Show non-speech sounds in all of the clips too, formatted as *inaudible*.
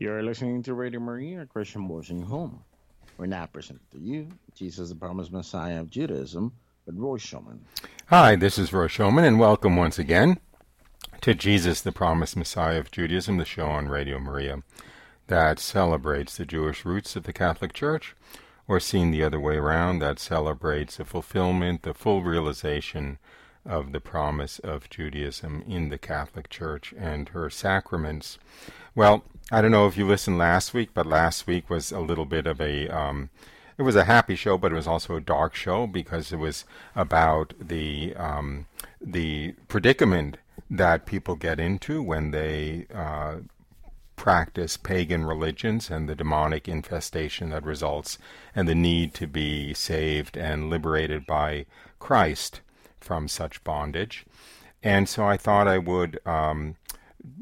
You're listening to Radio Maria, Christian in Home. We're now presenting to you Jesus, the Promised Messiah of Judaism, with Roy Schoeman. Hi, this is Roy Schoeman, and welcome once again to Jesus, the Promised Messiah of Judaism, the show on Radio Maria that celebrates the Jewish roots of the Catholic Church, or seen the other way around, that celebrates the fulfillment, the full realization of the promise of Judaism in the Catholic Church and her sacraments. Well, I don't know if you listened last week, but last week was a little bit of a um, it was a happy show, but it was also a dark show because it was about the um, the predicament that people get into when they uh, practice pagan religions and the demonic infestation that results, and the need to be saved and liberated by Christ from such bondage. And so I thought I would um,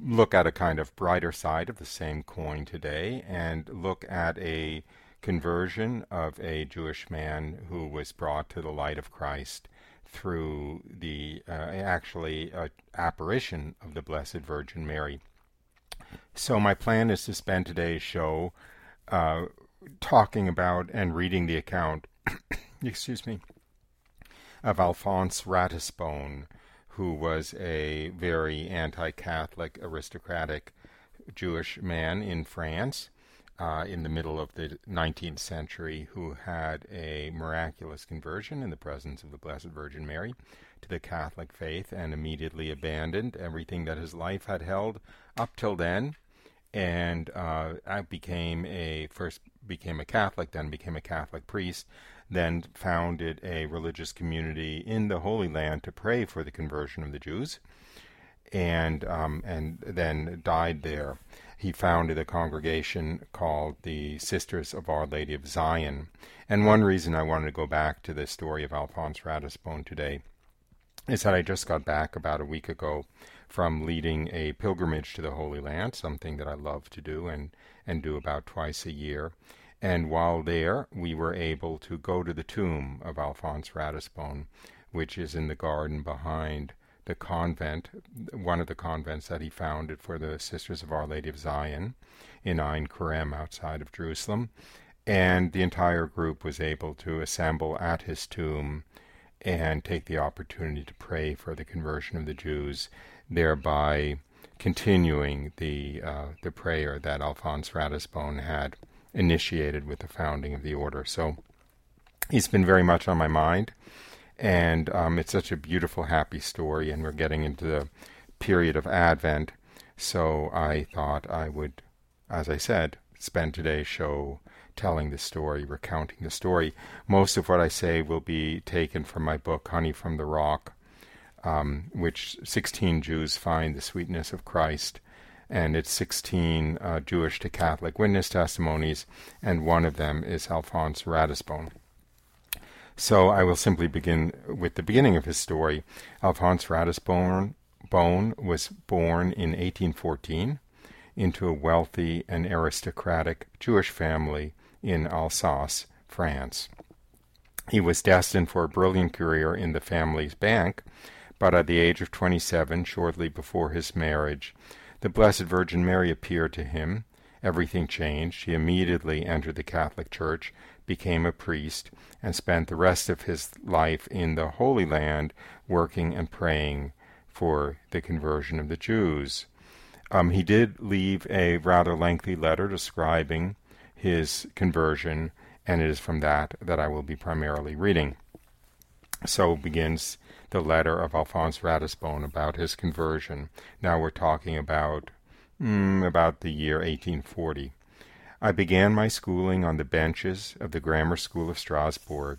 look at a kind of brighter side of the same coin today and look at a conversion of a Jewish man who was brought to the light of Christ through the uh, actually uh, apparition of the Blessed Virgin Mary. So my plan is to spend today's show uh, talking about and reading the account, *coughs* excuse me, of Alphonse Ratisbonne, who was a very anti Catholic, aristocratic Jewish man in France uh, in the middle of the 19th century who had a miraculous conversion in the presence of the Blessed Virgin Mary to the Catholic faith and immediately abandoned everything that his life had held up till then. And uh, I became a first became a Catholic, then became a Catholic priest, then founded a religious community in the Holy Land to pray for the conversion of the Jews, and um, and then died there. He founded a congregation called the Sisters of Our Lady of Zion. And one reason I wanted to go back to the story of Alphonse Ratisbonne today is that I just got back about a week ago from leading a pilgrimage to the Holy Land, something that I love to do and, and do about twice a year. And while there, we were able to go to the tomb of Alphonse Ratisbonne, which is in the garden behind the convent, one of the convents that he founded for the Sisters of Our Lady of Zion in Ein Kerem outside of Jerusalem. And the entire group was able to assemble at his tomb and take the opportunity to pray for the conversion of the Jews, thereby continuing the uh, the prayer that Alphonse Ratisbonne had initiated with the founding of the order. So he's been very much on my mind, and um, it's such a beautiful, happy story, and we're getting into the period of Advent. So I thought I would, as I said, spend today's show telling the story, recounting the story. Most of what I say will be taken from my book, Honey from the Rock, um, which 16 Jews find the sweetness of Christ and it's 16 uh, Jewish to Catholic witness testimonies, and one of them is Alphonse Ratisbonne. So I will simply begin with the beginning of his story. Alphonse Ratisbonne Bone was born in 1814 into a wealthy and aristocratic Jewish family in Alsace, France. He was destined for a brilliant career in the family's bank, but at the age of 27, shortly before his marriage, the Blessed Virgin Mary appeared to him. Everything changed. He immediately entered the Catholic Church, became a priest, and spent the rest of his life in the Holy Land working and praying for the conversion of the Jews. Um, he did leave a rather lengthy letter describing his conversion, and it is from that that I will be primarily reading. So begins the letter of Alphonse Ratisbonne about his conversion. Now we're talking about mm, about the year 1840. I began my schooling on the benches of the Grammar School of Strasbourg,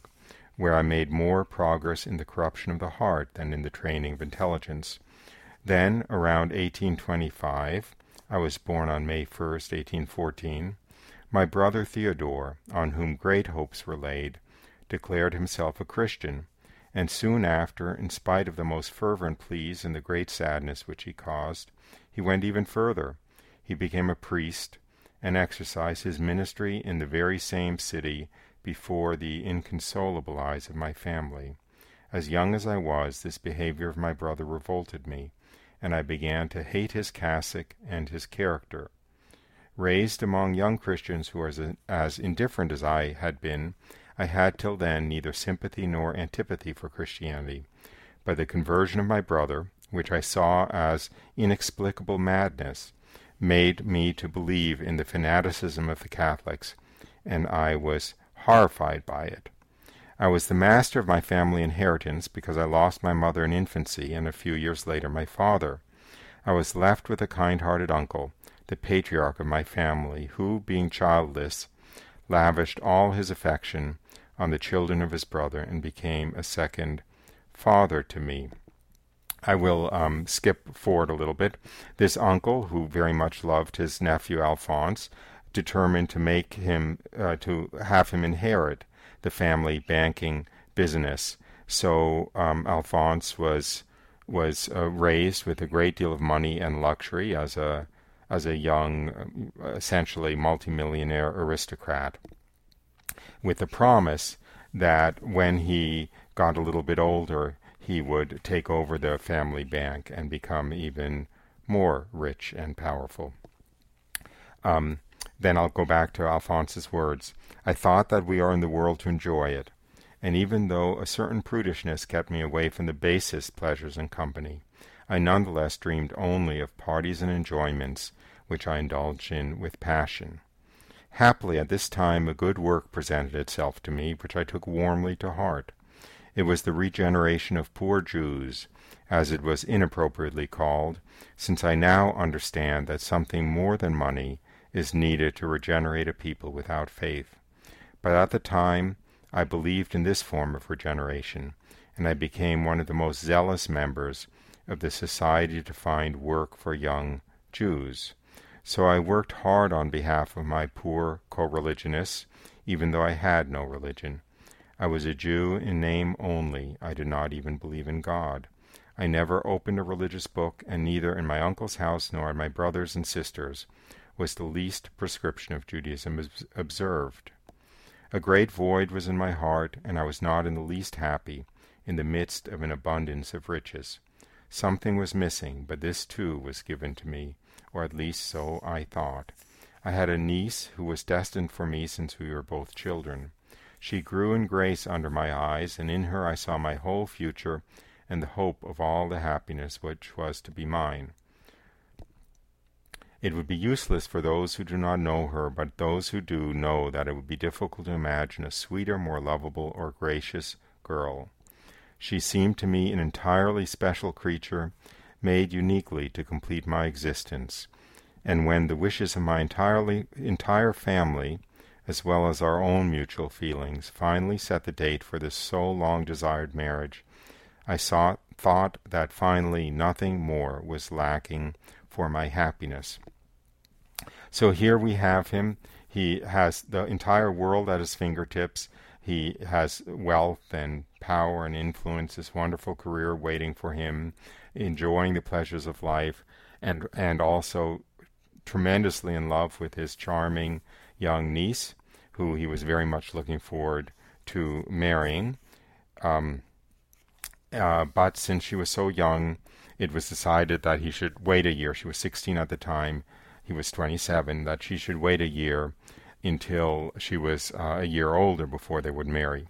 where I made more progress in the corruption of the heart than in the training of intelligence. Then, around 1825, I was born on May 1st, 1814. My brother Theodore, on whom great hopes were laid, declared himself a Christian and soon after, in spite of the most fervent pleas and the great sadness which he caused, he went even further. He became a priest, and exercised his ministry in the very same city before the inconsolable eyes of my family. As young as I was, this behavior of my brother revolted me, and I began to hate his cassock and his character. Raised among young Christians who were as, as indifferent as I had been, I had till then neither sympathy nor antipathy for Christianity. By the conversion of my brother, which I saw as inexplicable madness, made me to believe in the fanaticism of the Catholics, and I was horrified by it. I was the master of my family inheritance because I lost my mother in infancy and a few years later my father. I was left with a kind hearted uncle, the patriarch of my family, who, being childless, lavished all his affection on the children of his brother and became a second father to me. I will um, skip forward a little bit. This uncle, who very much loved his nephew Alphonse, determined to make him uh, to have him inherit the family banking business. So um, Alphonse was was uh, raised with a great deal of money and luxury as a as a young, essentially multimillionaire aristocrat, with the promise that when he got a little bit older, he would take over the family bank and become even more rich and powerful. Um, then I'll go back to Alphonse's words. I thought that we are in the world to enjoy it, and even though a certain prudishness kept me away from the basest pleasures and company, I none the less dreamed only of parties and enjoyments which I indulged in with passion. Happily at this time a good work presented itself to me, which I took warmly to heart. It was the regeneration of poor Jews, as it was inappropriately called, since I now understand that something more than money is needed to regenerate a people without faith. But at the time I believed in this form of regeneration, and I became one of the most zealous members of the Society to Find Work for Young Jews. So I worked hard on behalf of my poor co-religionists, even though I had no religion. I was a Jew in name only. I did not even believe in God. I never opened a religious book, and neither in my uncle's house nor in my brothers and sisters was the least prescription of Judaism observed. A great void was in my heart, and I was not in the least happy in the midst of an abundance of riches. Something was missing, but this too was given to me, or at least so I thought. I had a niece who was destined for me since we were both children. She grew in grace under my eyes, and in her I saw my whole future and the hope of all the happiness which was to be mine. It would be useless for those who do not know her, but those who do know that it would be difficult to imagine a sweeter, more lovable, or gracious girl. She seemed to me an entirely special creature, made uniquely to complete my existence, and when the wishes of my entirely entire family, as well as our own mutual feelings, finally set the date for this so long desired marriage, I saw, thought that finally nothing more was lacking for my happiness. So here we have him. He has the entire world at his fingertips. He has wealth and power and influence, this wonderful career waiting for him, enjoying the pleasures of life, and and also tremendously in love with his charming young niece, who he was very much looking forward to marrying. Um, uh, but since she was so young, it was decided that he should wait a year. She was 16 at the time. He was 27. That she should wait a year until she was uh, a year older before they would marry.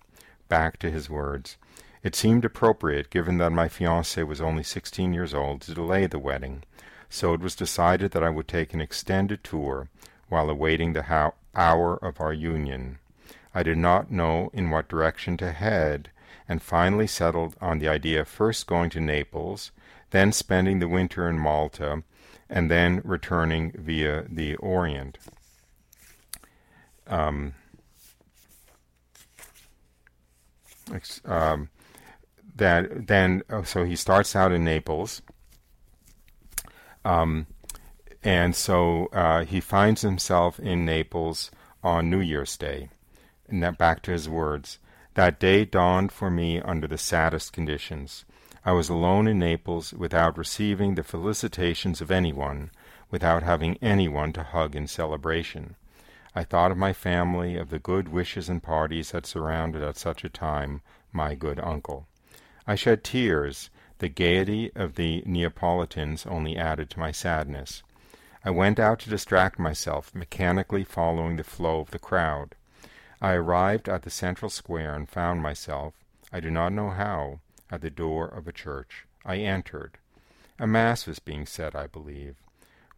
Back to his words. It seemed appropriate, given that my fiancée was only 16 years old, to delay the wedding. So it was decided that I would take an extended tour while awaiting the ho- hour of our union. I did not know in what direction to head, and finally settled on the idea of first going to Naples then spending the winter in Malta, and then returning via the Orient. Um, um, that then oh, so he starts out in Naples, um, and so uh, he finds himself in Naples on New Year's Day. And that back to his words. That day dawned for me under the saddest conditions. I was alone in Naples without receiving the felicitations of anyone, without having anyone to hug in celebration. I thought of my family, of the good wishes and parties that surrounded at such a time my good uncle. I shed tears. The gaiety of the Neapolitans only added to my sadness. I went out to distract myself, mechanically following the flow of the crowd. I arrived at the central square and found myself, I do not know how, at the door of a church. I entered. A mass was being said, I believe.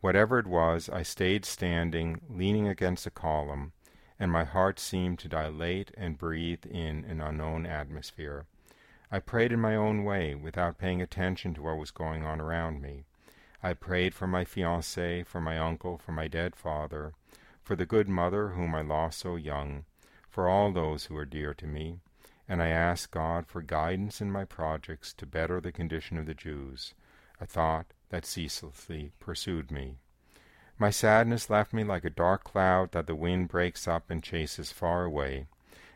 Whatever it was, I stayed standing, leaning against a column, and my heart seemed to dilate and breathe in an unknown atmosphere. I prayed in my own way, without paying attention to what was going on around me. I prayed for my fiancée, for my uncle, for my dead father, for the good mother whom I lost so young, for all those who are dear to me, and I asked God for guidance in my projects to better the condition of the Jews, a thought that ceaselessly pursued me. My sadness left me like a dark cloud that the wind breaks up and chases far away,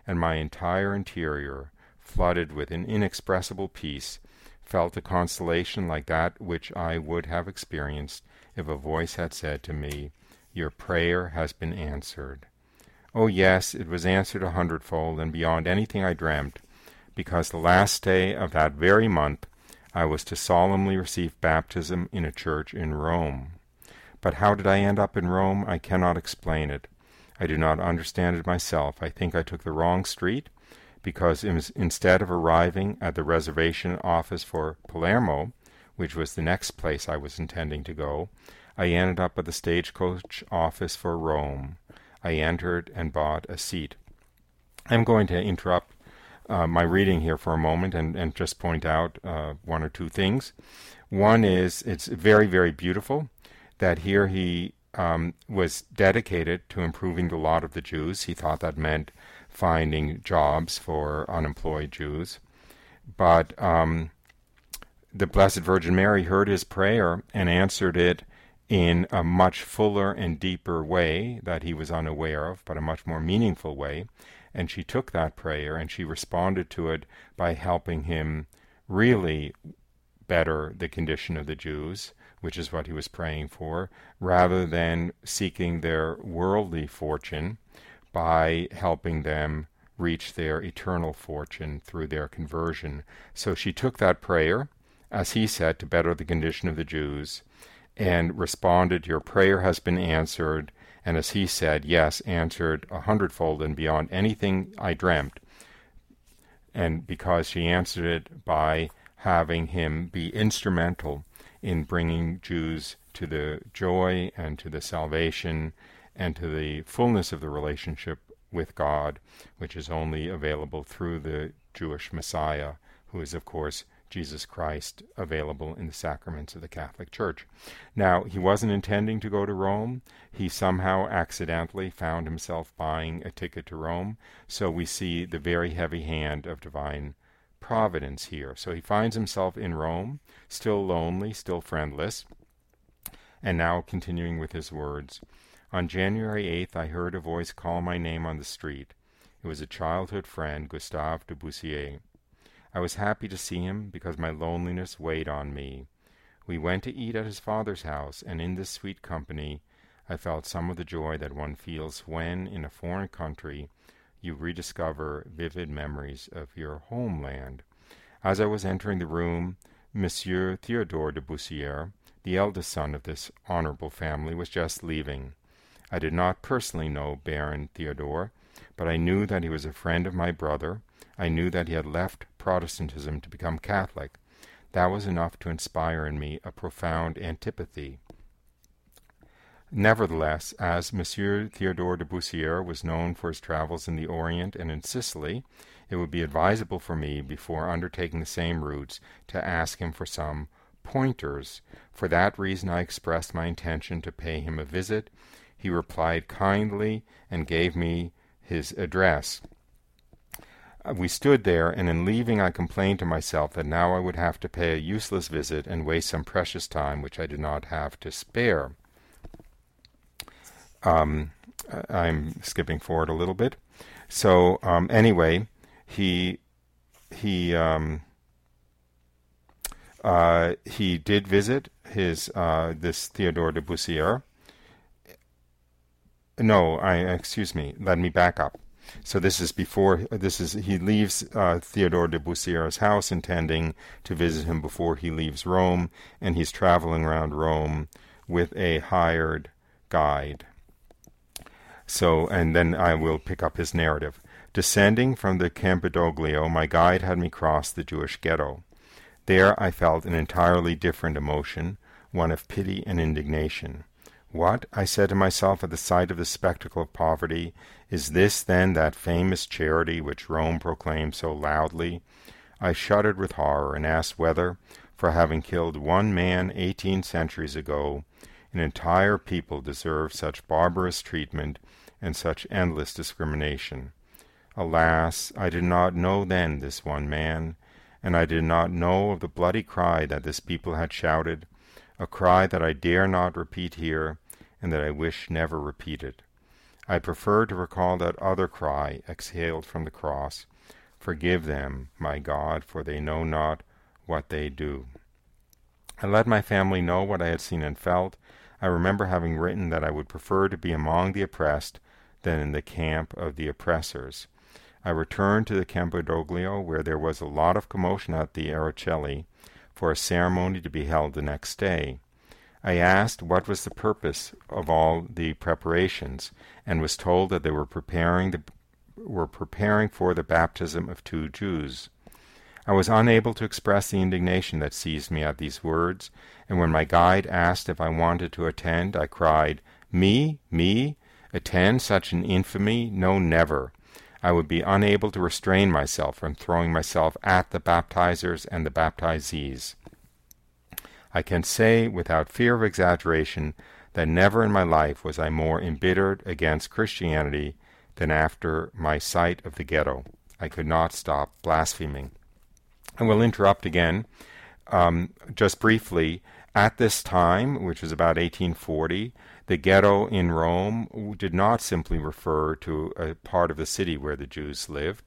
and my entire interior, flooded with an inexpressible peace, felt a consolation like that which I would have experienced if a voice had said to me, Your prayer has been answered. Oh, yes, it was answered a hundredfold and beyond anything I dreamt, because the last day of that very month I was to solemnly receive baptism in a church in Rome. But how did I end up in Rome? I cannot explain it. I do not understand it myself. I think I took the wrong street, because instead of arriving at the reservation office for Palermo, which was the next place I was intending to go, I ended up at the stagecoach office for Rome. I entered and bought a seat. I'm going to interrupt uh, my reading here for a moment and, and just point out uh, one or two things. One is it's very, very beautiful that here he um, was dedicated to improving the lot of the Jews. He thought that meant finding jobs for unemployed Jews. But um, the Blessed Virgin Mary heard his prayer and answered it in a much fuller and deeper way that he was unaware of, but a much more meaningful way. And she took that prayer and she responded to it by helping him really better the condition of the Jews which is what he was praying for, rather than seeking their worldly fortune by helping them reach their eternal fortune through their conversion. So she took that prayer, as he said, to better the condition of the Jews, and responded, Your prayer has been answered, and as he said, Yes, answered a hundredfold and beyond anything I dreamt. And because she answered it by having him be instrumental in bringing Jews to the joy and to the salvation and to the fullness of the relationship with God, which is only available through the Jewish Messiah, who is, of course, Jesus Christ, available in the sacraments of the Catholic Church. Now, he wasn't intending to go to Rome. He somehow accidentally found himself buying a ticket to Rome. So we see the very heavy hand of divine providence here. So he finds himself in Rome, still lonely, still friendless. And now continuing with his words On January 8th, I heard a voice call my name on the street. It was a childhood friend, Gustave de Bussière. I was happy to see him because my loneliness weighed on me. We went to eat at his father's house, and in this sweet company I felt some of the joy that one feels when, in a foreign country, you rediscover vivid memories of your homeland. As I was entering the room, Monsieur Theodore de Bussière, the eldest son of this honorable family, was just leaving. I did not personally know Baron Theodore, but I knew that he was a friend of my brother. I knew that he had left Protestantism to become Catholic. That was enough to inspire in me a profound antipathy Nevertheless, as Monsieur Theodore de Bussière was known for his travels in the Orient and in Sicily, it would be advisable for me, before undertaking the same routes, to ask him for some pointers. For that reason I expressed my intention to pay him a visit. He replied kindly and gave me his address. Uh, we stood there, and in leaving I complained to myself that now I would have to pay a useless visit and waste some precious time which I did not have to spare. Um, I'm skipping forward a little bit. So um, anyway, he he um, uh, he did visit his uh, this Theodore de Bussière. No, I excuse me. Let me back up. So this is before this is he leaves uh, Theodore de Bussière's house, intending to visit him before he leaves Rome, and he's traveling around Rome with a hired guide. So, and then I will pick up his narrative. Descending from the Campidoglio, my guide had me cross the Jewish ghetto. There I felt an entirely different emotion, one of pity and indignation. What, I said to myself at the sight of the spectacle of poverty, is this then that famous charity which Rome proclaimed so loudly? I shuddered with horror and asked whether, for having killed one man eighteen centuries ago, an entire people deserved such barbarous treatment and such endless discrimination. Alas, I did not know then this one man, and I did not know of the bloody cry that this people had shouted, a cry that I dare not repeat here, and that I wish never repeated. I prefer to recall that other cry exhaled from the cross, Forgive them, my God, for they know not what they do. I let my family know what I had seen and felt. I remember having written that I would prefer to be among the oppressed than in the camp of the oppressors. I returned to the Campidoglio, where there was a lot of commotion at the Aracoeli, for a ceremony to be held the next day. I asked what was the purpose of all the preparations, and was told that they were preparing the, were preparing for the baptism of two Jews. I was unable to express the indignation that seized me at these words, and when my guide asked if I wanted to attend, I cried, Me? Me? Attend such an infamy? No, never. I would be unable to restrain myself from throwing myself at the baptizers and the baptizees. I can say without fear of exaggeration that never in my life was I more embittered against Christianity than after my sight of the ghetto. I could not stop blaspheming. I will interrupt again, um, just briefly. At this time, which was about 1840, the ghetto in Rome did not simply refer to a part of the city where the Jews lived.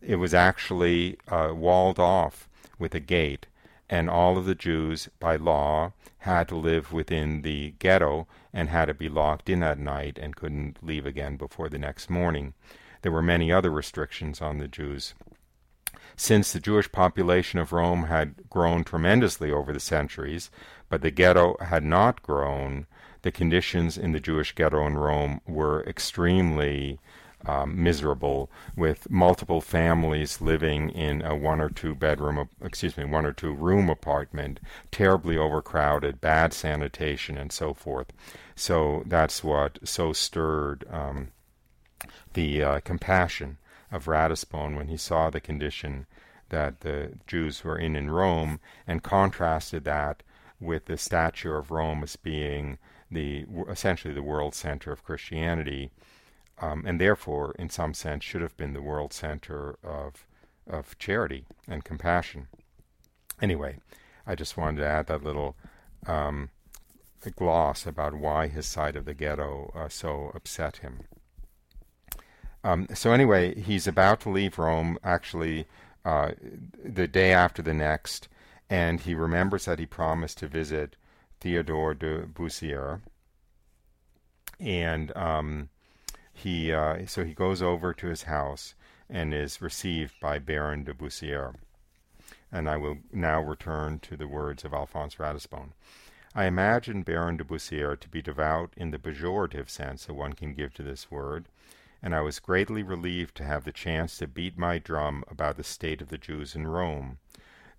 It was actually uh, walled off with a gate, and all of the Jews, by law, had to live within the ghetto and had to be locked in at night and couldn't leave again before the next morning. There were many other restrictions on the Jews. Since the Jewish population of Rome had grown tremendously over the centuries, but the ghetto had not grown, the conditions in the Jewish ghetto in Rome were extremely um, miserable, with multiple families living in a one or two bedroom, excuse me, one or two room apartment, terribly overcrowded, bad sanitation, and so forth. So that's what so stirred um, the uh, compassion of Ratisbonne when he saw the condition that the Jews were in in Rome and contrasted that with the stature of Rome as being the essentially the world center of Christianity, um, and therefore, in some sense, should have been the world center of of charity and compassion. Anyway, I just wanted to add that little um, gloss about why his side of the ghetto uh, so upset him. Um, so anyway, he's about to leave Rome. Actually, uh, the day after the next, and he remembers that he promised to visit Theodore de Bussière, and um, he uh, so he goes over to his house and is received by Baron de Bussière. And I will now return to the words of Alphonse Ratisbonne. I imagine Baron de Bussière to be devout in the pejorative sense that one can give to this word, and I was greatly relieved to have the chance to beat my drum about the state of the Jews in Rome.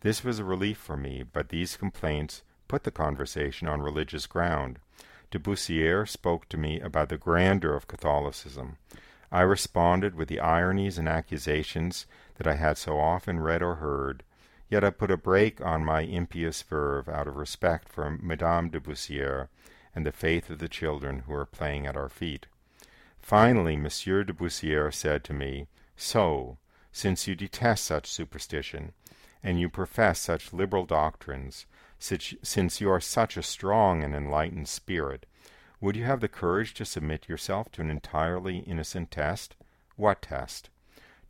This was a relief for me, but these complaints put the conversation on religious ground. De Bussière spoke to me about the grandeur of Catholicism. I responded with the ironies and accusations that I had so often read or heard, yet I put a brake on my impious verve out of respect for Madame de Bussière and the faith of the children who were playing at our feet. Finally, Monsieur de Bussière said to me, So, since you detest such superstition, and you profess such liberal doctrines, since you are such a strong and enlightened spirit, would you have the courage to submit yourself to an entirely innocent test? What test?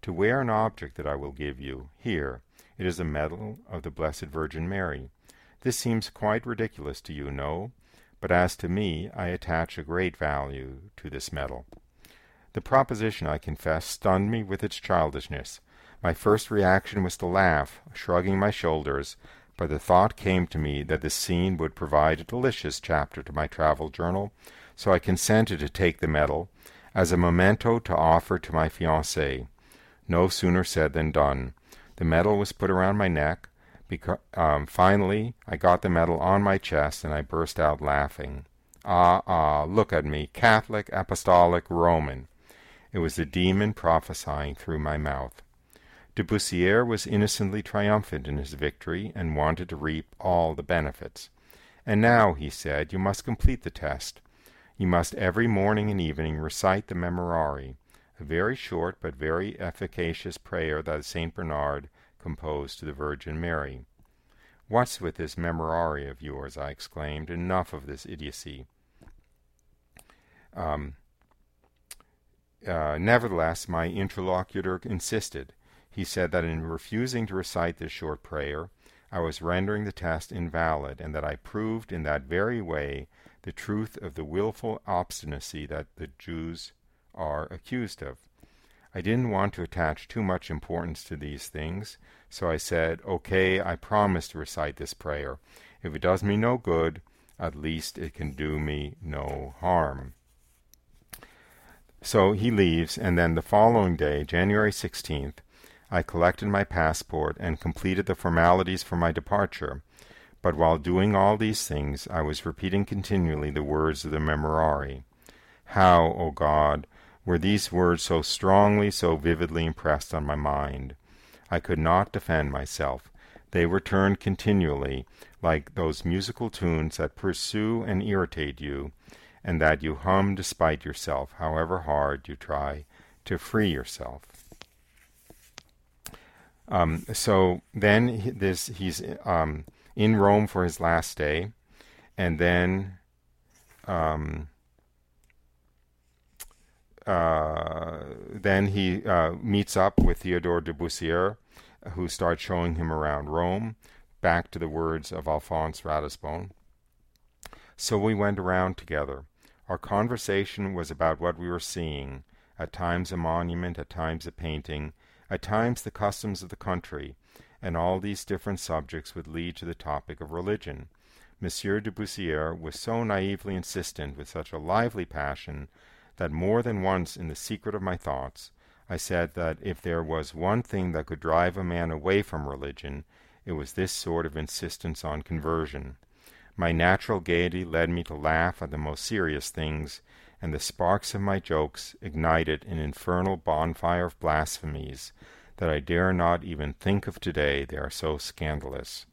To wear an object that I will give you. Here, it is a medal of the Blessed Virgin Mary. This seems quite ridiculous to you, no? But as to me, I attach a great value to this medal. The proposition, I confess, stunned me with its childishness. My first reaction was to laugh, shrugging my shoulders, but the thought came to me that this scene would provide a delicious chapter to my travel journal, so I consented to take the medal as a memento to offer to my fiancée. No sooner said than done. The medal was put around my neck. Beca- um, finally, I got the medal on my chest, and I burst out laughing. Ah, ah, look at me, Catholic, Apostolic, Roman. It was the demon prophesying through my mouth. De Bussiere was innocently triumphant in his victory and wanted to reap all the benefits. And now, he said, you must complete the test. You must every morning and evening recite the Memorare, a very short but very efficacious prayer that St. Bernard composed to the Virgin Mary. What's with this Memorare of yours? I exclaimed. Enough of this idiocy. Um, uh, nevertheless, my interlocutor insisted. He said that in refusing to recite this short prayer, I was rendering the test invalid, and that I proved in that very way the truth of the wilful obstinacy that the Jews are accused of. I didn't want to attach too much importance to these things, so I said, Okay, I promise to recite this prayer. If it does me no good, at least it can do me no harm. So he leaves, and then the following day, January 16th, I collected my passport and completed the formalities for my departure. But while doing all these things, I was repeating continually the words of the Memorare. How, O God, were these words so strongly, so vividly impressed on my mind? I could not defend myself. They returned continually, like those musical tunes that pursue and irritate you, and that you hum despite yourself, however hard you try to free yourself. Um, so then this he's um, in Rome for his last day, and then um, uh, then he uh, meets up with Theodore de Bussiere, who starts showing him around Rome. Back to the words of Alphonse Ratisbonne. So we went around together. Our conversation was about what we were seeing, at times a monument, at times a painting, at times the customs of the country, and all these different subjects would lead to the topic of religion. Monsieur de Bussiere was so naively insistent with such a lively passion that more than once in the secret of my thoughts I said that if there was one thing that could drive a man away from religion, it was this sort of insistence on conversion. My natural gaiety led me to laugh at the most serious things, and the sparks of my jokes ignited an infernal bonfire of blasphemies that I dare not even think of today, they are so scandalous.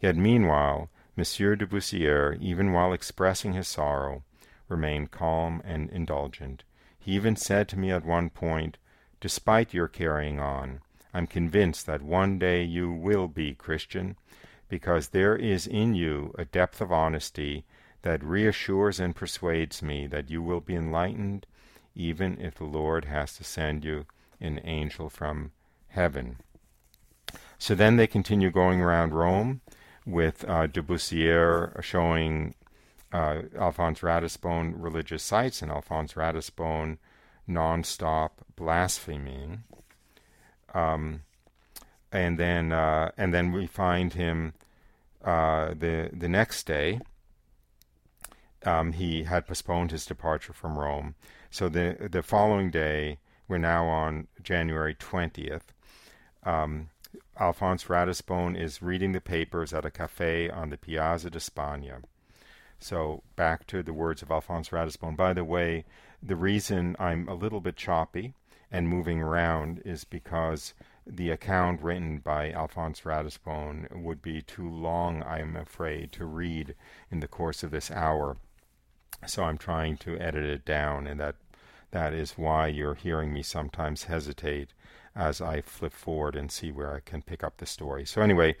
Yet meanwhile, Monsieur de Bussiere, even while expressing his sorrow, remained calm and indulgent. He even said to me at one point, Despite your carrying on, I'm convinced that one day you will be Christian, because there is in you a depth of honesty that reassures and persuades me that you will be enlightened, even if the Lord has to send you an angel from heaven. So then they continue going around Rome with uh, de Bussiere showing uh, Alphonse Ratisbonne religious sites and Alphonse Ratisbonne non-stop blaspheming. Um, and then uh, and then we find him uh, the the next day. Um, he had postponed his departure from Rome, so the the following day we're now on January twentieth. Um, Alphonse Ratisbonne is reading the papers at a cafe on the Piazza di Spagna. So back to the words of Alphonse Ratisbonne. By the way, the reason I'm a little bit choppy and moving around is because the account written by Alphonse Ratisbonne would be too long, I am afraid, to read in the course of this hour. So I'm trying to edit it down, and that that is why you're hearing me sometimes hesitate as I flip forward and see where I can pick up the story. So anyway,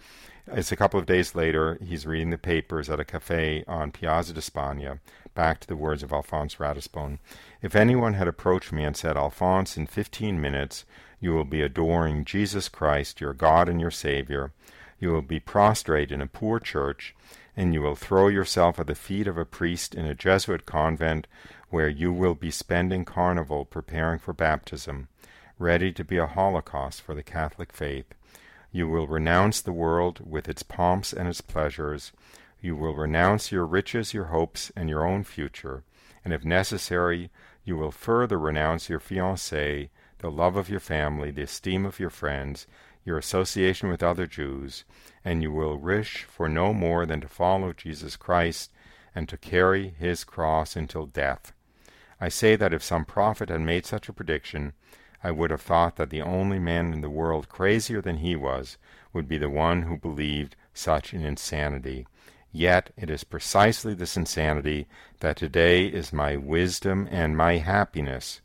it's a couple of days later. He's reading the papers at a cafe on Piazza di Spagna. Back to the words of Alphonse Ratisbonne. If anyone had approached me and said, Alphonse, in fifteen minutes you will be adoring Jesus Christ, your God and your Savior, you will be prostrate in a poor church, and you will throw yourself at the feet of a priest in a Jesuit convent where you will be spending carnival preparing for baptism ready to be a holocaust for the Catholic faith, You will renounce the world with its pomps and its pleasures. You will renounce your riches, your hopes, and your own future. And if necessary, you will further renounce your fiancée, the love of your family, the esteem of your friends, your association with other Jews, and you will wish for no more than to follow Jesus Christ and to carry his cross until death. I say that if some prophet had made such a prediction, I would have thought that the only man in the world crazier than he was would be the one who believed such an insanity. Yet it is precisely this insanity that today is my wisdom and my happiness.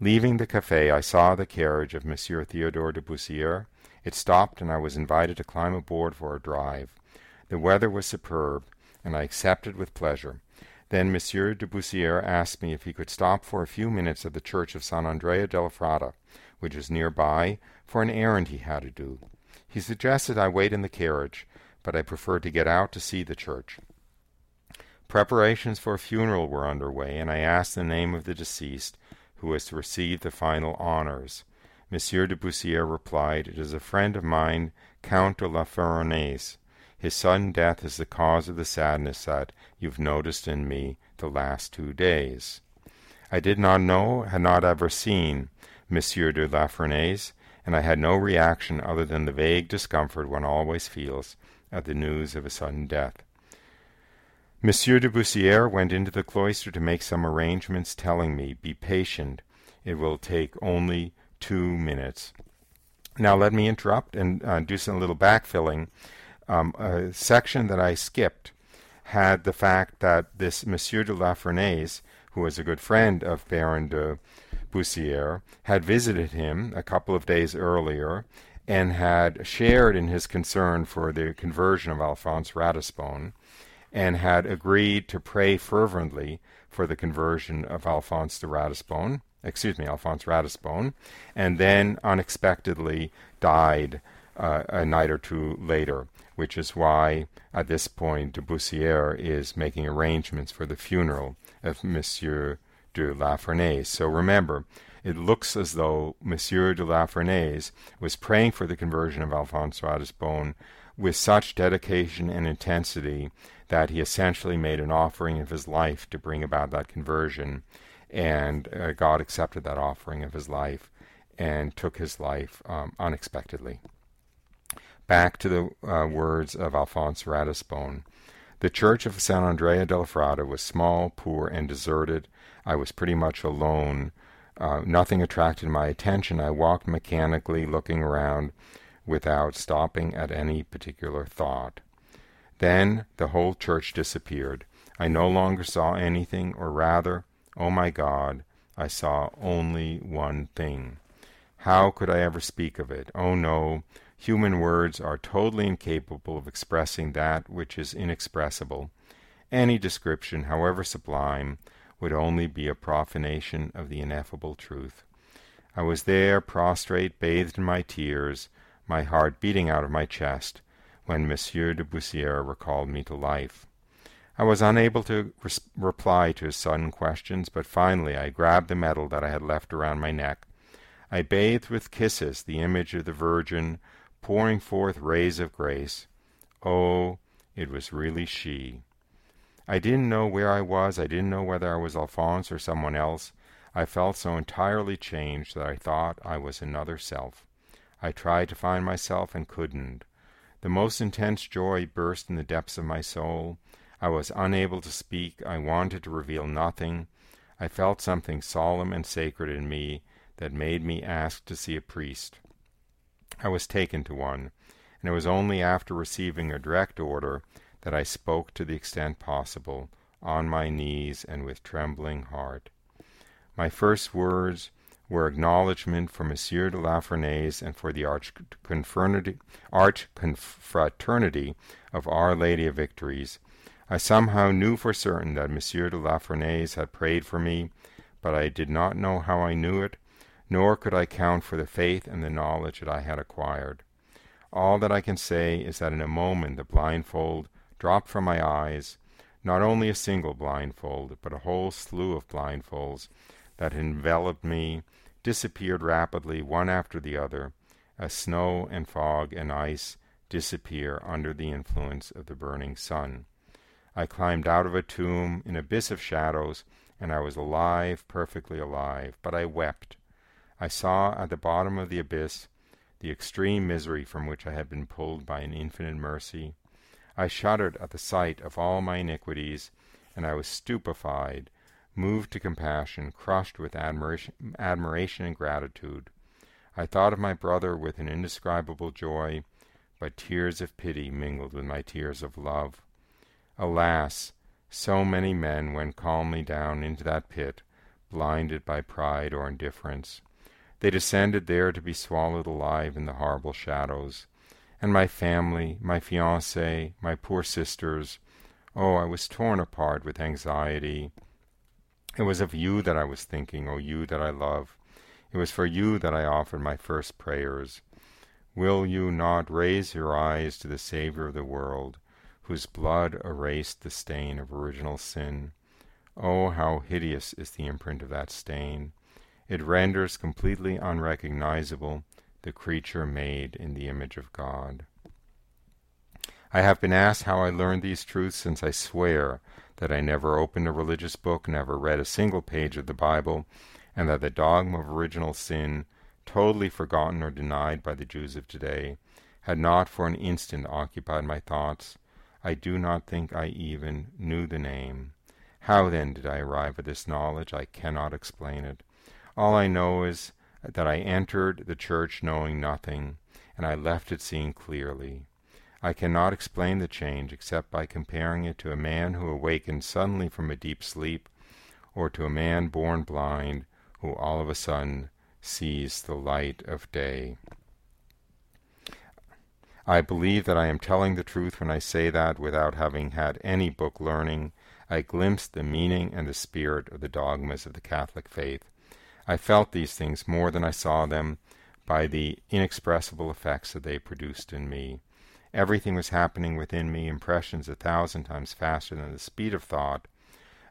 Leaving the cafe, I saw the carriage of Monsieur Theodore de Bussière. It stopped, and I was invited to climb aboard for a drive. The weather was superb, and I accepted with pleasure. Then Monsieur de Bussière asked me if he could stop for a few minutes at the church of San Andrea della Fratte, which is near by, for an errand he had to do. He suggested I wait in the carriage, but I preferred to get out to see the church. Preparations for a funeral were under way, and I asked the name of the deceased, who was to receive the final honors. Monsieur de Bussière replied, It is a friend of mine, Count de la Ferronnays. His sudden death is the cause of the sadness that you've noticed in me the last two days. I did not know, had not ever seen Monsieur de la Ferronnays, and I had no reaction other than the vague discomfort one always feels at the news of a sudden death. Monsieur de Bussière went into the cloister to make some arrangements, telling me, Be patient, it will take only two minutes. Now let me interrupt and uh, do some little backfilling um, a section that I skipped had the fact that this Monsieur de la who was a good friend of Baron de Bussière, had visited him a couple of days earlier and had shared in his concern for the conversion of Alphonse Ratisbonne and had agreed to pray fervently for the conversion of Alphonse de Ratisbonne, excuse me, Alphonse Ratisbonne, and then unexpectedly died uh, a night or two later which is why at this point de Bussière is making arrangements for the funeral of Monsieur de la Ferronnays. So remember, it looks as though Monsieur de la Ferronnays was praying for the conversion of Alphonse Ratisbonne with such dedication and intensity that he essentially made an offering of his life to bring about that conversion, and uh, God accepted that offering of his life and took his life um, unexpectedly back to the uh, words of Alphonse Ratisbonne. The church of San Andrea del Fratte was small, poor, and deserted. I was pretty much alone. Uh, nothing attracted my attention. I walked mechanically, looking around without stopping at any particular thought. Then the whole church disappeared. I no longer saw anything, or rather, oh my God, I saw only one thing. How could I ever speak of it? Oh no, Human words are totally incapable of expressing that which is inexpressible. Any description, however sublime, would only be a profanation of the ineffable truth. I was there, prostrate, bathed in my tears, my heart beating out of my chest, when Monsieur de Bussière recalled me to life. I was unable to res- reply to his sudden questions, but finally I grabbed the medal that I had left around my neck. I bathed with kisses the image of the Virgin pouring forth rays of grace. Oh, it was really she. I didn't know where I was. I didn't know whether I was Alphonse or someone else. I felt so entirely changed that I thought I was another self. I tried to find myself and couldn't. The most intense joy burst in the depths of my soul. I was unable to speak. I wanted to reveal nothing. I felt something solemn and sacred in me that made me ask to see a priest. I was taken to one, and it was only after receiving a direct order that I spoke to the extent possible, on my knees and with trembling heart. My first words were acknowledgment for Monsieur de la Ferronnays and for the arch confraternity of Our Lady of Victories. I somehow knew for certain that Monsieur de la Ferronnays had prayed for me, but I did not know how I knew it nor could I count for the faith and the knowledge that I had acquired. All that I can say is that in a moment the blindfold dropped from my eyes, not only a single blindfold, but a whole slew of blindfolds that enveloped me, disappeared rapidly one after the other, as snow and fog and ice disappear under the influence of the burning sun. I climbed out of a tomb, an abyss of shadows, and I was alive, perfectly alive, but I wept. I saw at the bottom of the abyss the extreme misery from which I had been pulled by an infinite mercy. I shuddered at the sight of all my iniquities, and I was stupefied, moved to compassion, crushed with admiration, admiration and gratitude. I thought of my brother with an indescribable joy, but tears of pity mingled with my tears of love. Alas, so many men went calmly down into that pit, blinded by pride or indifference. They descended there to be swallowed alive in the horrible shadows. And my family, my fiancée, my poor sisters, oh, I was torn apart with anxiety. It was of you that I was thinking, O oh, you that I love. It was for you that I offered my first prayers. Will you not raise your eyes to the Saviour of the world, whose blood erased the stain of original sin? Oh, how hideous is the imprint of that stain! It renders completely unrecognizable the creature made in the image of God. I have been asked how I learned these truths, since I swear that I never opened a religious book, never read a single page of the Bible, and that the dogma of original sin, totally forgotten or denied by the Jews of today, had not for an instant occupied my thoughts. I do not think I even knew the name. How then did I arrive at this knowledge? I cannot explain it. All I know is that I entered the church knowing nothing, and I left it seeing clearly. I cannot explain the change except by comparing it to a man who awakens suddenly from a deep sleep, or to a man born blind who all of a sudden sees the light of day. I believe that I am telling the truth when I say that, without having had any book learning, I glimpsed the meaning and the spirit of the dogmas of the Catholic faith. I felt these things more than I saw them by the inexpressible effects that they produced in me. Everything was happening within me, impressions a thousand times faster than the speed of thought,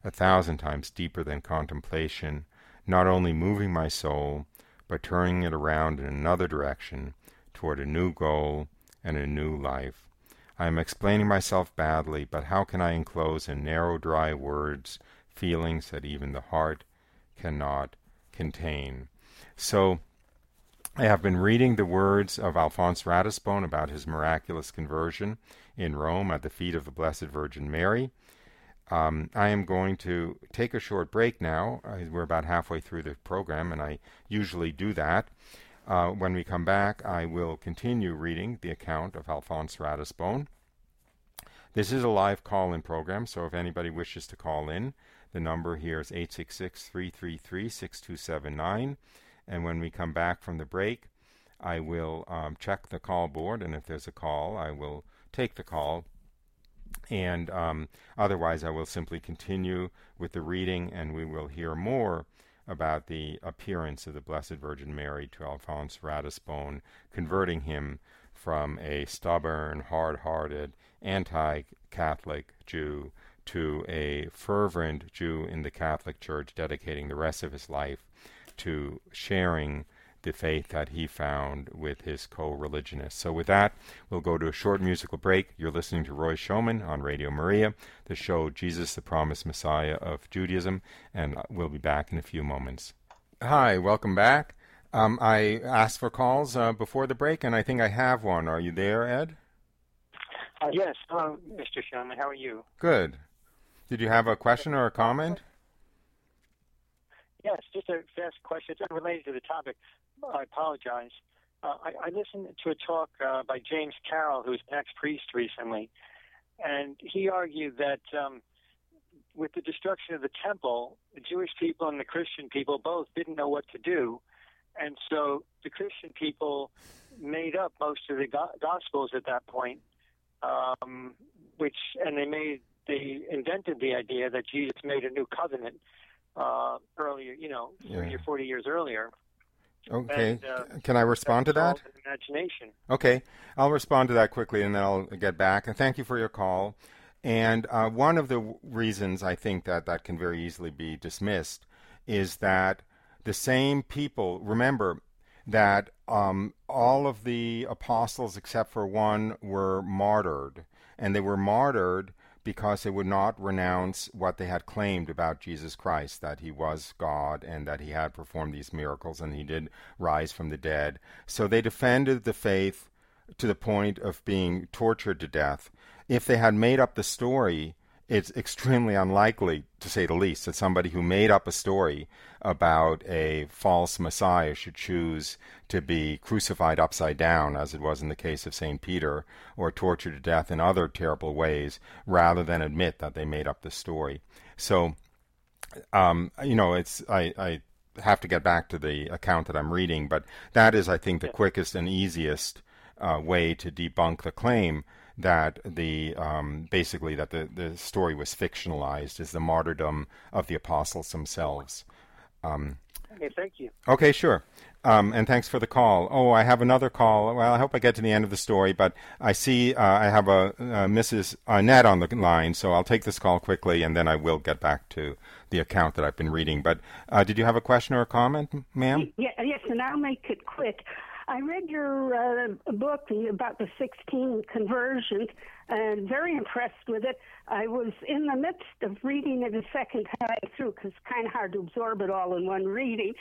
a thousand times deeper than contemplation, not only moving my soul, but turning it around in another direction, toward a new goal and a new life. I am explaining myself badly, but how can I enclose in narrow, dry words feelings that even the heart cannot contain? So, I have been reading the words of Alphonse Ratisbonne about his miraculous conversion in Rome at the feet of the Blessed Virgin Mary. Um, I am going to take a short break now. We're about halfway through the program, and I usually do that. Uh, when we come back, I will continue reading the account of Alphonse Ratisbonne. This is a live call in program, so if anybody wishes to call in, the number here is 866 333 6279. And when we come back from the break, I will um, check the call board, and if there's a call, I will take the call and um, otherwise, I will simply continue with the reading, and we will hear more about the appearance of the Blessed Virgin Mary to Alphonse Ratisbonne, converting him from a stubborn, hard hearted, anti Catholic Jew to a fervent Jew in the Catholic Church, dedicating the rest of his life to sharing the faith that he found with his co religionists. So, with that, we'll go to a short musical break. You're listening to Roy Schoeman on Radio Maria, the show Jesus, the Promised Messiah of Judaism, and we'll be back in a few moments. Hi, welcome back. Um, I asked for calls uh, before the break, and I think I have one. Are you there, Ed? Uh, yes. Hello, Mr. Schoeman. How are you? Good. Did you have a question or a comment? Yes, just a fast question. It's unrelated to the topic. I apologize. Uh, I, I, listened to a talk uh, by James Carroll, who's an ex-priest recently, and he argued that um, with the destruction of the temple, the Jewish people and the Christian people both didn't know what to do, and so the Christian people made up most of the go- Gospels at that point, um, which and they made they invented the idea that Jesus made a new covenant uh, earlier, you know, yeah. 30 or 40 years earlier. Okay. And, uh, Can I respond to that? Imagination. Okay. I'll respond to that quickly and then I'll get back. And thank you for your call. And uh, one of the w- reasons I think that that can very easily be dismissed is that the same people, remember, that um, all of the apostles, except for one, were martyred. And they were martyred because they would not renounce what they had claimed about Jesus Christ that he was God and that he had performed these miracles and he did rise from the dead. So they defended the faith to the point of being tortured to death. If they had made up the story, it's extremely unlikely, to say the least, that somebody who made up a story about a false Messiah should choose to be crucified upside down, as it was in the case of St. Peter, or tortured to death in other terrible ways, rather than admit that they made up the story. So, um, you know, it's I, I have to get back to the account that I'm reading, but that is, I think, the quickest and easiest uh, way to debunk the claim that the um, basically that the, the story was fictionalized is the martyrdom of the apostles themselves. Um, okay, thank you. Okay, sure. Um, and thanks for the call. Oh, I have another call. Well, I hope I get to the end of the story, but I see uh, I have a uh, Mrs. Annette on the line, so I'll take this call quickly, and then I will get back to the account that I've been reading. But uh, did you have a question or a comment, ma'am? Yeah, yes, and I'll make it quick. I read your uh, book about the 16 conversions and very impressed with it. I was in the midst of reading it a second time through because it's kind of hard to absorb it all in one reading.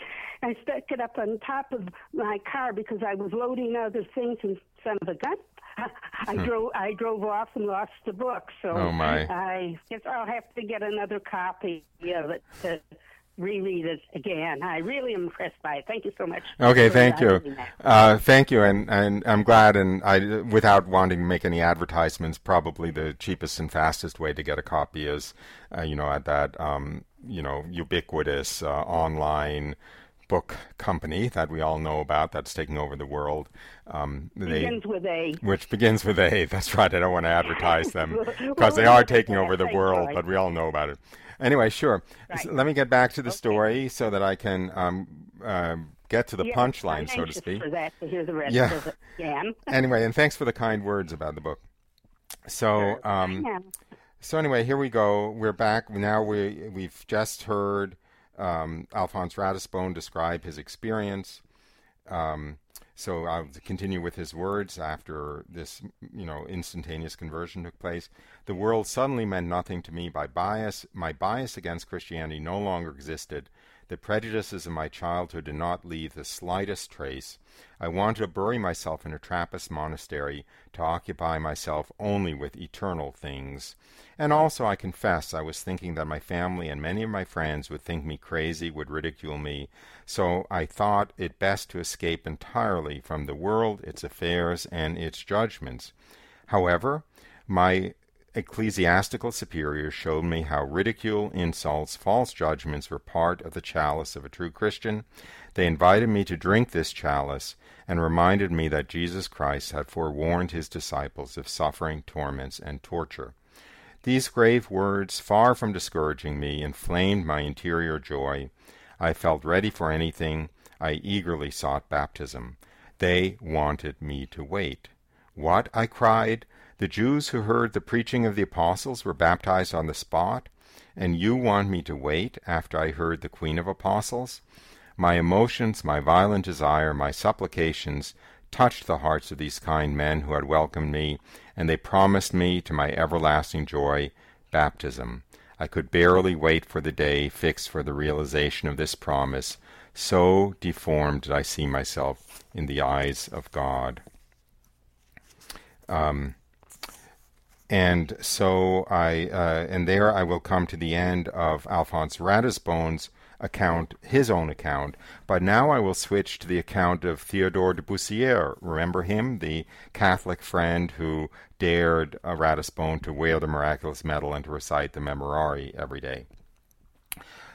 I stuck it up on top of my car because I was loading other things and son of a gun. *laughs* I hmm. drove I drove off and lost the book, so oh my. I guess I'll have to get another copy of it to reread it again. I really am impressed by it. Thank you so much. Okay, thank you. Uh, thank you, and, and I'm glad. And I, without wanting to make any advertisements, probably the cheapest and fastest way to get a copy is, uh, you know, at that, um, you know, ubiquitous uh, online book company that we all know about that's taking over the world. Um, begins with A. Which begins with A. *laughs* That's right. I don't want to advertise them *laughs* because well, they are taking over the world, but we all know about it. Anyway, sure. Right. So let me get back to the okay. story so that I can um, uh, get to the yes, punchline, so to speak. For that, to hear the rest yeah. of it again. *laughs* *laughs* anyway, and thanks for the kind words about the book. So, um, so anyway, here we go. We're back now. We we've just heard um, Alphonse Ratisbonne describe his experience. Um, so I'll continue with his words after this, you know, instantaneous conversion took place. The world suddenly meant nothing to me by bias. My bias against Christianity no longer existed. The prejudices of my childhood did not leave the slightest trace. I wanted to bury myself in a Trappist monastery, to occupy myself only with eternal things. And also, I confess, I was thinking that my family and many of my friends would think me crazy, would ridicule me, so I thought it best to escape entirely from the world, its affairs, and its judgments. However, my ecclesiastical superiors showed me how ridicule, insults, false judgments were part of the chalice of a true Christian. They invited me to drink this chalice and reminded me that Jesus Christ had forewarned his disciples of suffering, torments, and torture. These grave words, far from discouraging me, inflamed my interior joy. I felt ready for anything. I eagerly sought baptism. They wanted me to wait. What? I cried. The Jews who heard the preaching of the apostles were baptized on the spot, and you want me to wait after I heard the Queen of Apostles? My emotions, my violent desire, my supplications touched the hearts of these kind men who had welcomed me, and they promised me, to my everlasting joy, baptism. I could barely wait for the day fixed for the realization of this promise. So deformed did I see myself in the eyes of God. Um, and so I, uh, and there I will come to the end of Alphonse Ratisbonne's account, his own account. But now I will switch to the account of Theodore de Bussière. Remember him, the Catholic friend who dared uh, to wear the miraculous medal and to recite the Memorare every day.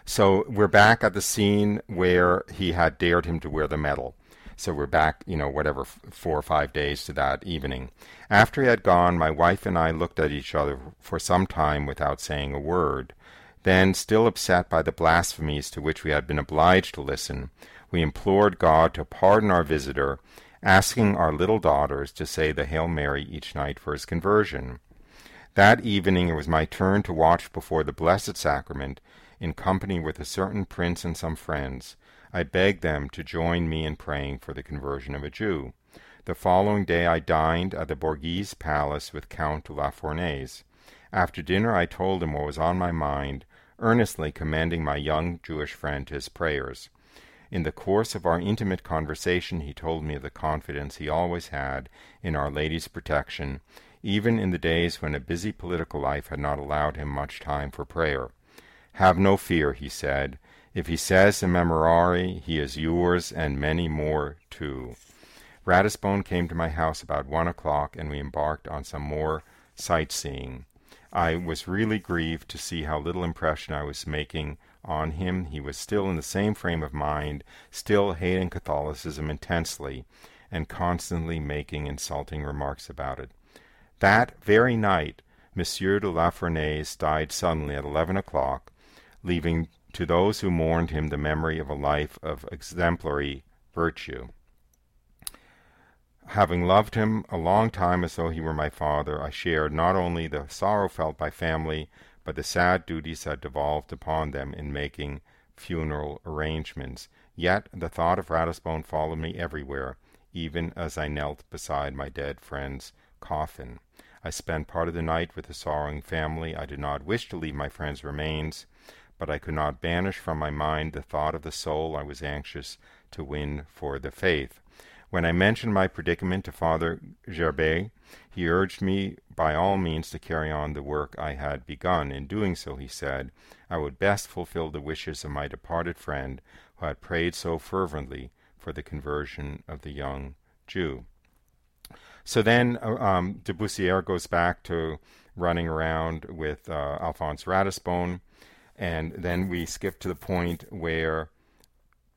So we're back at the scene where he had dared him to wear the medal. So we're back, you know, whatever, four or five days to that evening. After he had gone, my wife and I looked at each other for some time without saying a word. Then, still upset by the blasphemies to which we had been obliged to listen, we implored God to pardon our visitor, asking our little daughters to say the Hail Mary each night for his conversion. That evening it was my turn to watch before the Blessed Sacrament in company with a certain prince and some friends. I begged them to join me in praying for the conversion of a Jew. The following day I dined at the Borghese Palace with Count la Ferronnays. After dinner I told him what was on my mind, earnestly commending my young Jewish friend to his prayers. In the course of our intimate conversation he told me of the confidence he always had in Our Lady's protection, even in the days when a busy political life had not allowed him much time for prayer. Have no fear, he said. If he says a memorare, he is yours and many more too. Ratisbonne came to my house about one o'clock, and we embarked on some more sightseeing. I was really grieved to see how little impression I was making on him. He was still in the same frame of mind, still hating Catholicism intensely, and constantly making insulting remarks about it. That very night, Monsieur de la died suddenly at eleven o'clock, leaving to those who mourned him the memory of a life of exemplary virtue. Having loved him a long time as though he were my father, I shared not only the sorrow felt by family, but the sad duties that devolved upon them in making funeral arrangements. Yet the thought of Ratisbonne followed me everywhere, even as I knelt beside my dead friend's coffin. I spent part of the night with the sorrowing family. I did not wish to leave my friend's remains, but I could not banish from my mind the thought of the soul I was anxious to win for the faith. When I mentioned my predicament to Father Gerbet, he urged me by all means to carry on the work I had begun. In doing so, he said, I would best fulfill the wishes of my departed friend, who had prayed so fervently for the conversion of the young Jew. So then uh, um, de Bussière goes back to running around with uh, Alphonse Ratisbonne, and then we skip to the point where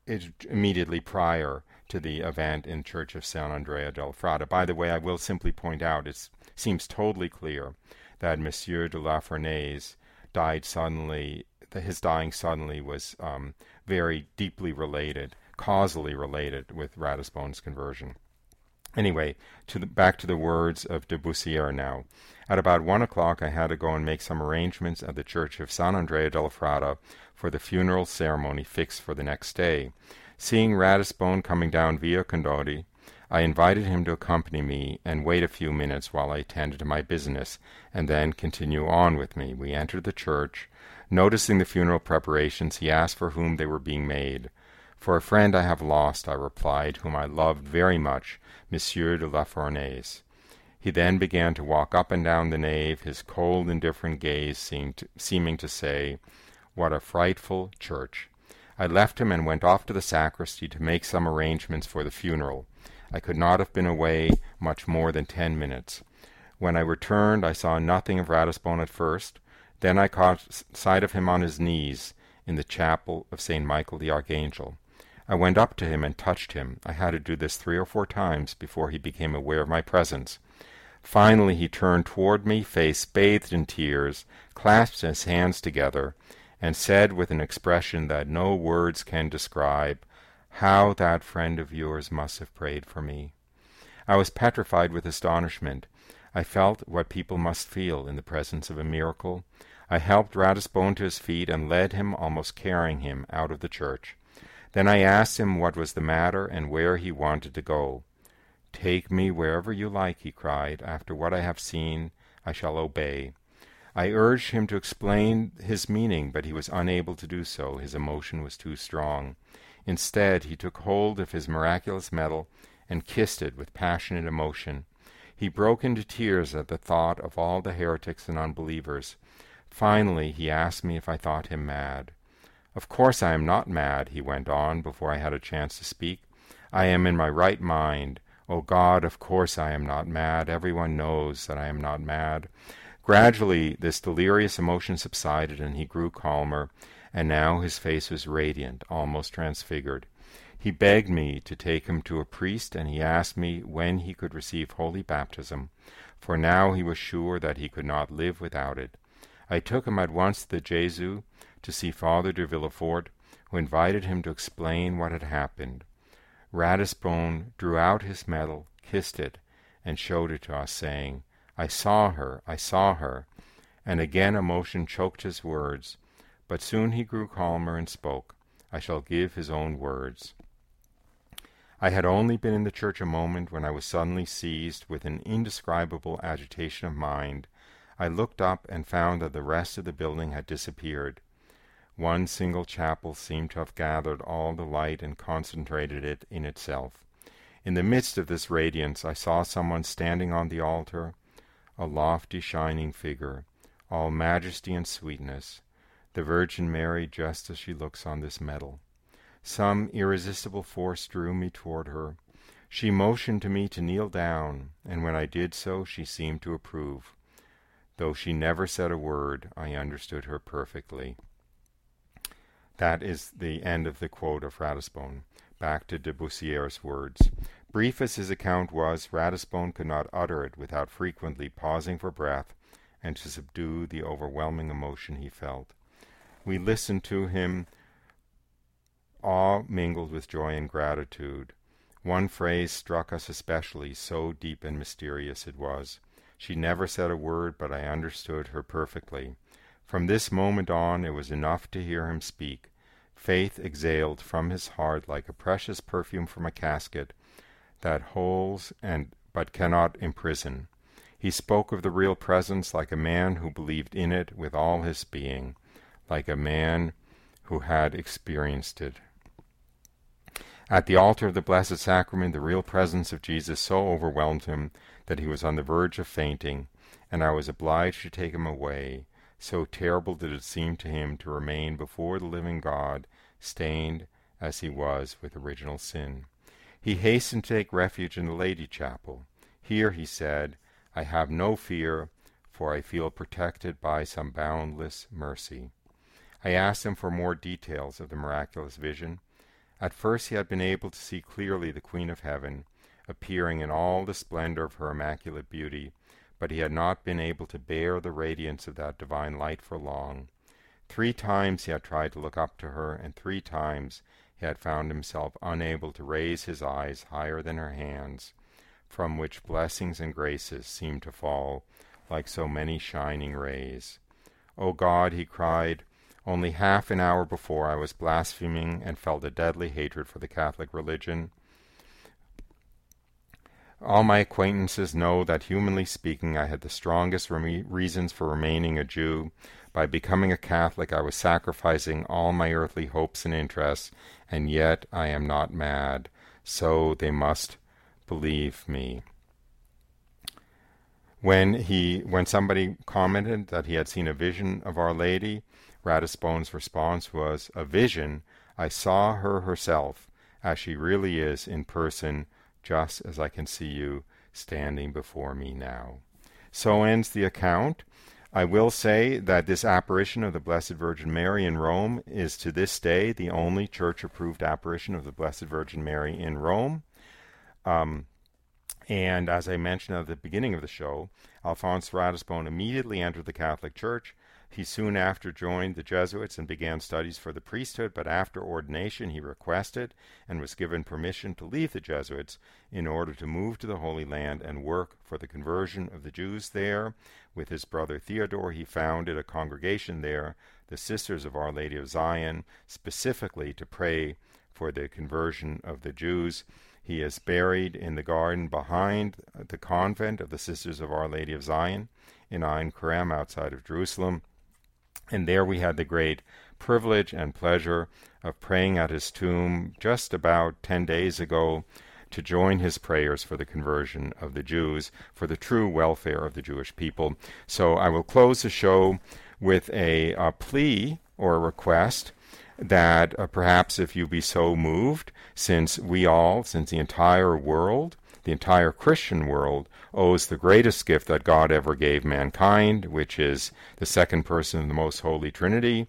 it immediately prior to the event in Church of San Andrea del Fratte. By the way, I will simply point out it seems totally clear that Monsieur de la Ferronnays died suddenly. That his dying suddenly was um, very deeply related, causally related with Ratisbonne's conversion. Anyway, to the, back to the words of de Bussière now. At about one o'clock, I had to go and make some arrangements at the church of San Andrea della Fratte for the funeral ceremony fixed for the next day. Seeing Ratisbonne coming down Via Condotti, I invited him to accompany me and wait a few minutes while I attended to my business, and then continue on with me. We entered the church. Noticing the funeral preparations, he asked for whom they were being made. For a friend I have lost, I replied, whom I loved very much, Monsieur de la Ferronnays. He then began to walk up and down the nave, his cold, indifferent gaze to, seeming to say, What a frightful church! I left him and went off to the sacristy to make some arrangements for the funeral. I could not have been away much more than ten minutes. When I returned, I saw nothing of Ratisbonne at first. Then I caught sight of him on his knees in the chapel of St. Michael the Archangel. I went up to him and touched him. I had to do this three or four times before he became aware of my presence. Finally, he turned toward me, face bathed in tears, clasped his hands together, and said with an expression that no words can describe, How that friend of yours must have prayed for me. I was petrified with astonishment. I felt what people must feel in the presence of a miracle. I helped Ratisbonne to his feet and led him, almost carrying him, out of the church. Then I asked him what was the matter and where he wanted to go. Take me wherever you like, he cried. After what I have seen, I shall obey. I urged him to explain his meaning, but he was unable to do so. His emotion was too strong. Instead, he took hold of his miraculous medal and kissed it with passionate emotion. He broke into tears at the thought of all the heretics and unbelievers. Finally, he asked me if I thought him mad. Of course I am not mad, he went on before I had a chance to speak. I am in my right mind. Oh God, of course I am not mad. Everyone knows that I am not mad. Gradually this delirious emotion subsided, and he grew calmer, and now his face was radiant, almost transfigured. He begged me to take him to a priest, and he asked me when he could receive holy baptism, for now he was sure that he could not live without it. I took him at once to the Gesù to see Father de Villefort, who invited him to explain what had happened. Ratisbonne drew out his medal, kissed it, and showed it to us, saying, I saw her, I saw her. And again emotion choked his words, but soon he grew calmer and spoke. I shall give his own words. I had only been in the church a moment when I was suddenly seized with an indescribable agitation of mind. I looked up and found that the rest of the building had disappeared. One single chapel seemed to have gathered all the light and concentrated it in itself. In the midst of this radiance I saw someone standing on the altar, a lofty shining figure, all majesty and sweetness, the Virgin Mary just as she looks on this medal. Some irresistible force drew me toward her. She motioned to me to kneel down, and when I did so she seemed to approve. Though she never said a word, I understood her perfectly. That is the end of the quote of Ratisbonne. Back to de Bussière's words. Brief as his account was, Ratisbonne could not utter it without frequently pausing for breath and to subdue the overwhelming emotion he felt. We listened to him, awe mingled with joy and gratitude. One phrase struck us especially, so deep and mysterious it was. She never said a word, but I understood her perfectly. From this moment on it was enough to hear him speak. Faith exhaled from his heart like a precious perfume from a casket that holds and but cannot imprison. He spoke of the real presence like a man who believed in it with all his being, like a man who had experienced it. At the altar of the Blessed Sacrament, the real presence of Jesus so overwhelmed him that he was on the verge of fainting, and I was obliged to take him away. So terrible did it seem to him to remain before the living God, stained as he was with original sin. He hastened to take refuge in the Lady Chapel. Here, he said, I have no fear, for I feel protected by some boundless mercy. I asked him for more details of the miraculous vision. At first he had been able to see clearly the Queen of Heaven, appearing in all the splendor of her immaculate beauty, but he had not been able to bear the radiance of that divine light for long. Three times he had tried to look up to her, and three times he had found himself unable to raise his eyes higher than her hands, from which blessings and graces seemed to fall like so many shining rays. O God, he cried, only half an hour before I was blaspheming and felt a deadly hatred for the Catholic religion. All my acquaintances know that, humanly speaking, I had the strongest re- reasons for remaining a Jew. By becoming a Catholic, I was sacrificing all my earthly hopes and interests, and yet I am not mad. So they must believe me. When he, when somebody commented that he had seen a vision of Our Lady, Ratisbonne's response was, "A vision! I saw her herself, as she really is in person." Just as I can see you standing before me now. So ends the account. I will say that this apparition of the Blessed Virgin Mary in Rome is to this day the only church approved apparition of the Blessed Virgin Mary in Rome. Um, and as I mentioned at the beginning of the show, Alphonse Ratisbonne immediately entered the Catholic Church he soon after joined the Jesuits and began studies for the priesthood, but after ordination he requested and was given permission to leave the Jesuits in order to move to the Holy Land and work for the conversion of the Jews there. With his brother Theodore, he founded a congregation there, the Sisters of Our Lady of Zion, specifically to pray for the conversion of the Jews. He is buried in the garden behind the convent of the Sisters of Our Lady of Zion in Ein Kerem outside of Jerusalem. And there we had the great privilege and pleasure of praying at his tomb just about 10 days ago to join his prayers for the conversion of the Jews, for the true welfare of the Jewish people. So I will close the show with a, a plea or a request that uh, perhaps if you be so moved, since we all, since the entire world, the entire Christian world owes the greatest gift that God ever gave mankind, which is the second person of the most holy Trinity,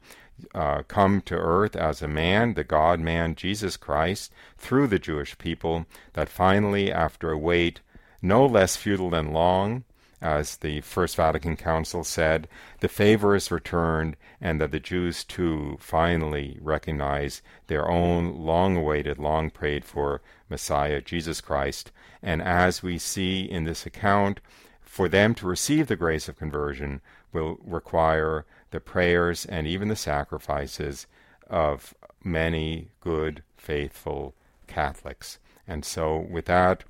uh, come to earth as a man, the God man Jesus Christ, through the Jewish people, that finally, after a wait no less futile than long, as the First Vatican Council said, the favor is returned, and that the Jews too finally recognize their own long awaited, long prayed for Messiah, Jesus Christ. And as we see in this account, for them to receive the grace of conversion will require the prayers and even the sacrifices of many good, faithful Catholics. And so, with that,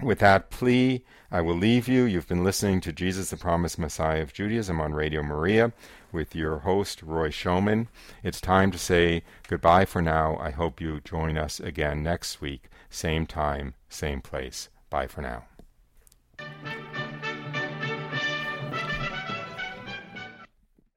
with that plea, I will leave you. You've been listening to Jesus, the Promised Messiah of Judaism on Radio Maria with your host, Roy Schoeman. It's time to say goodbye for now. I hope you join us again next week, same time, same place. Bye for now.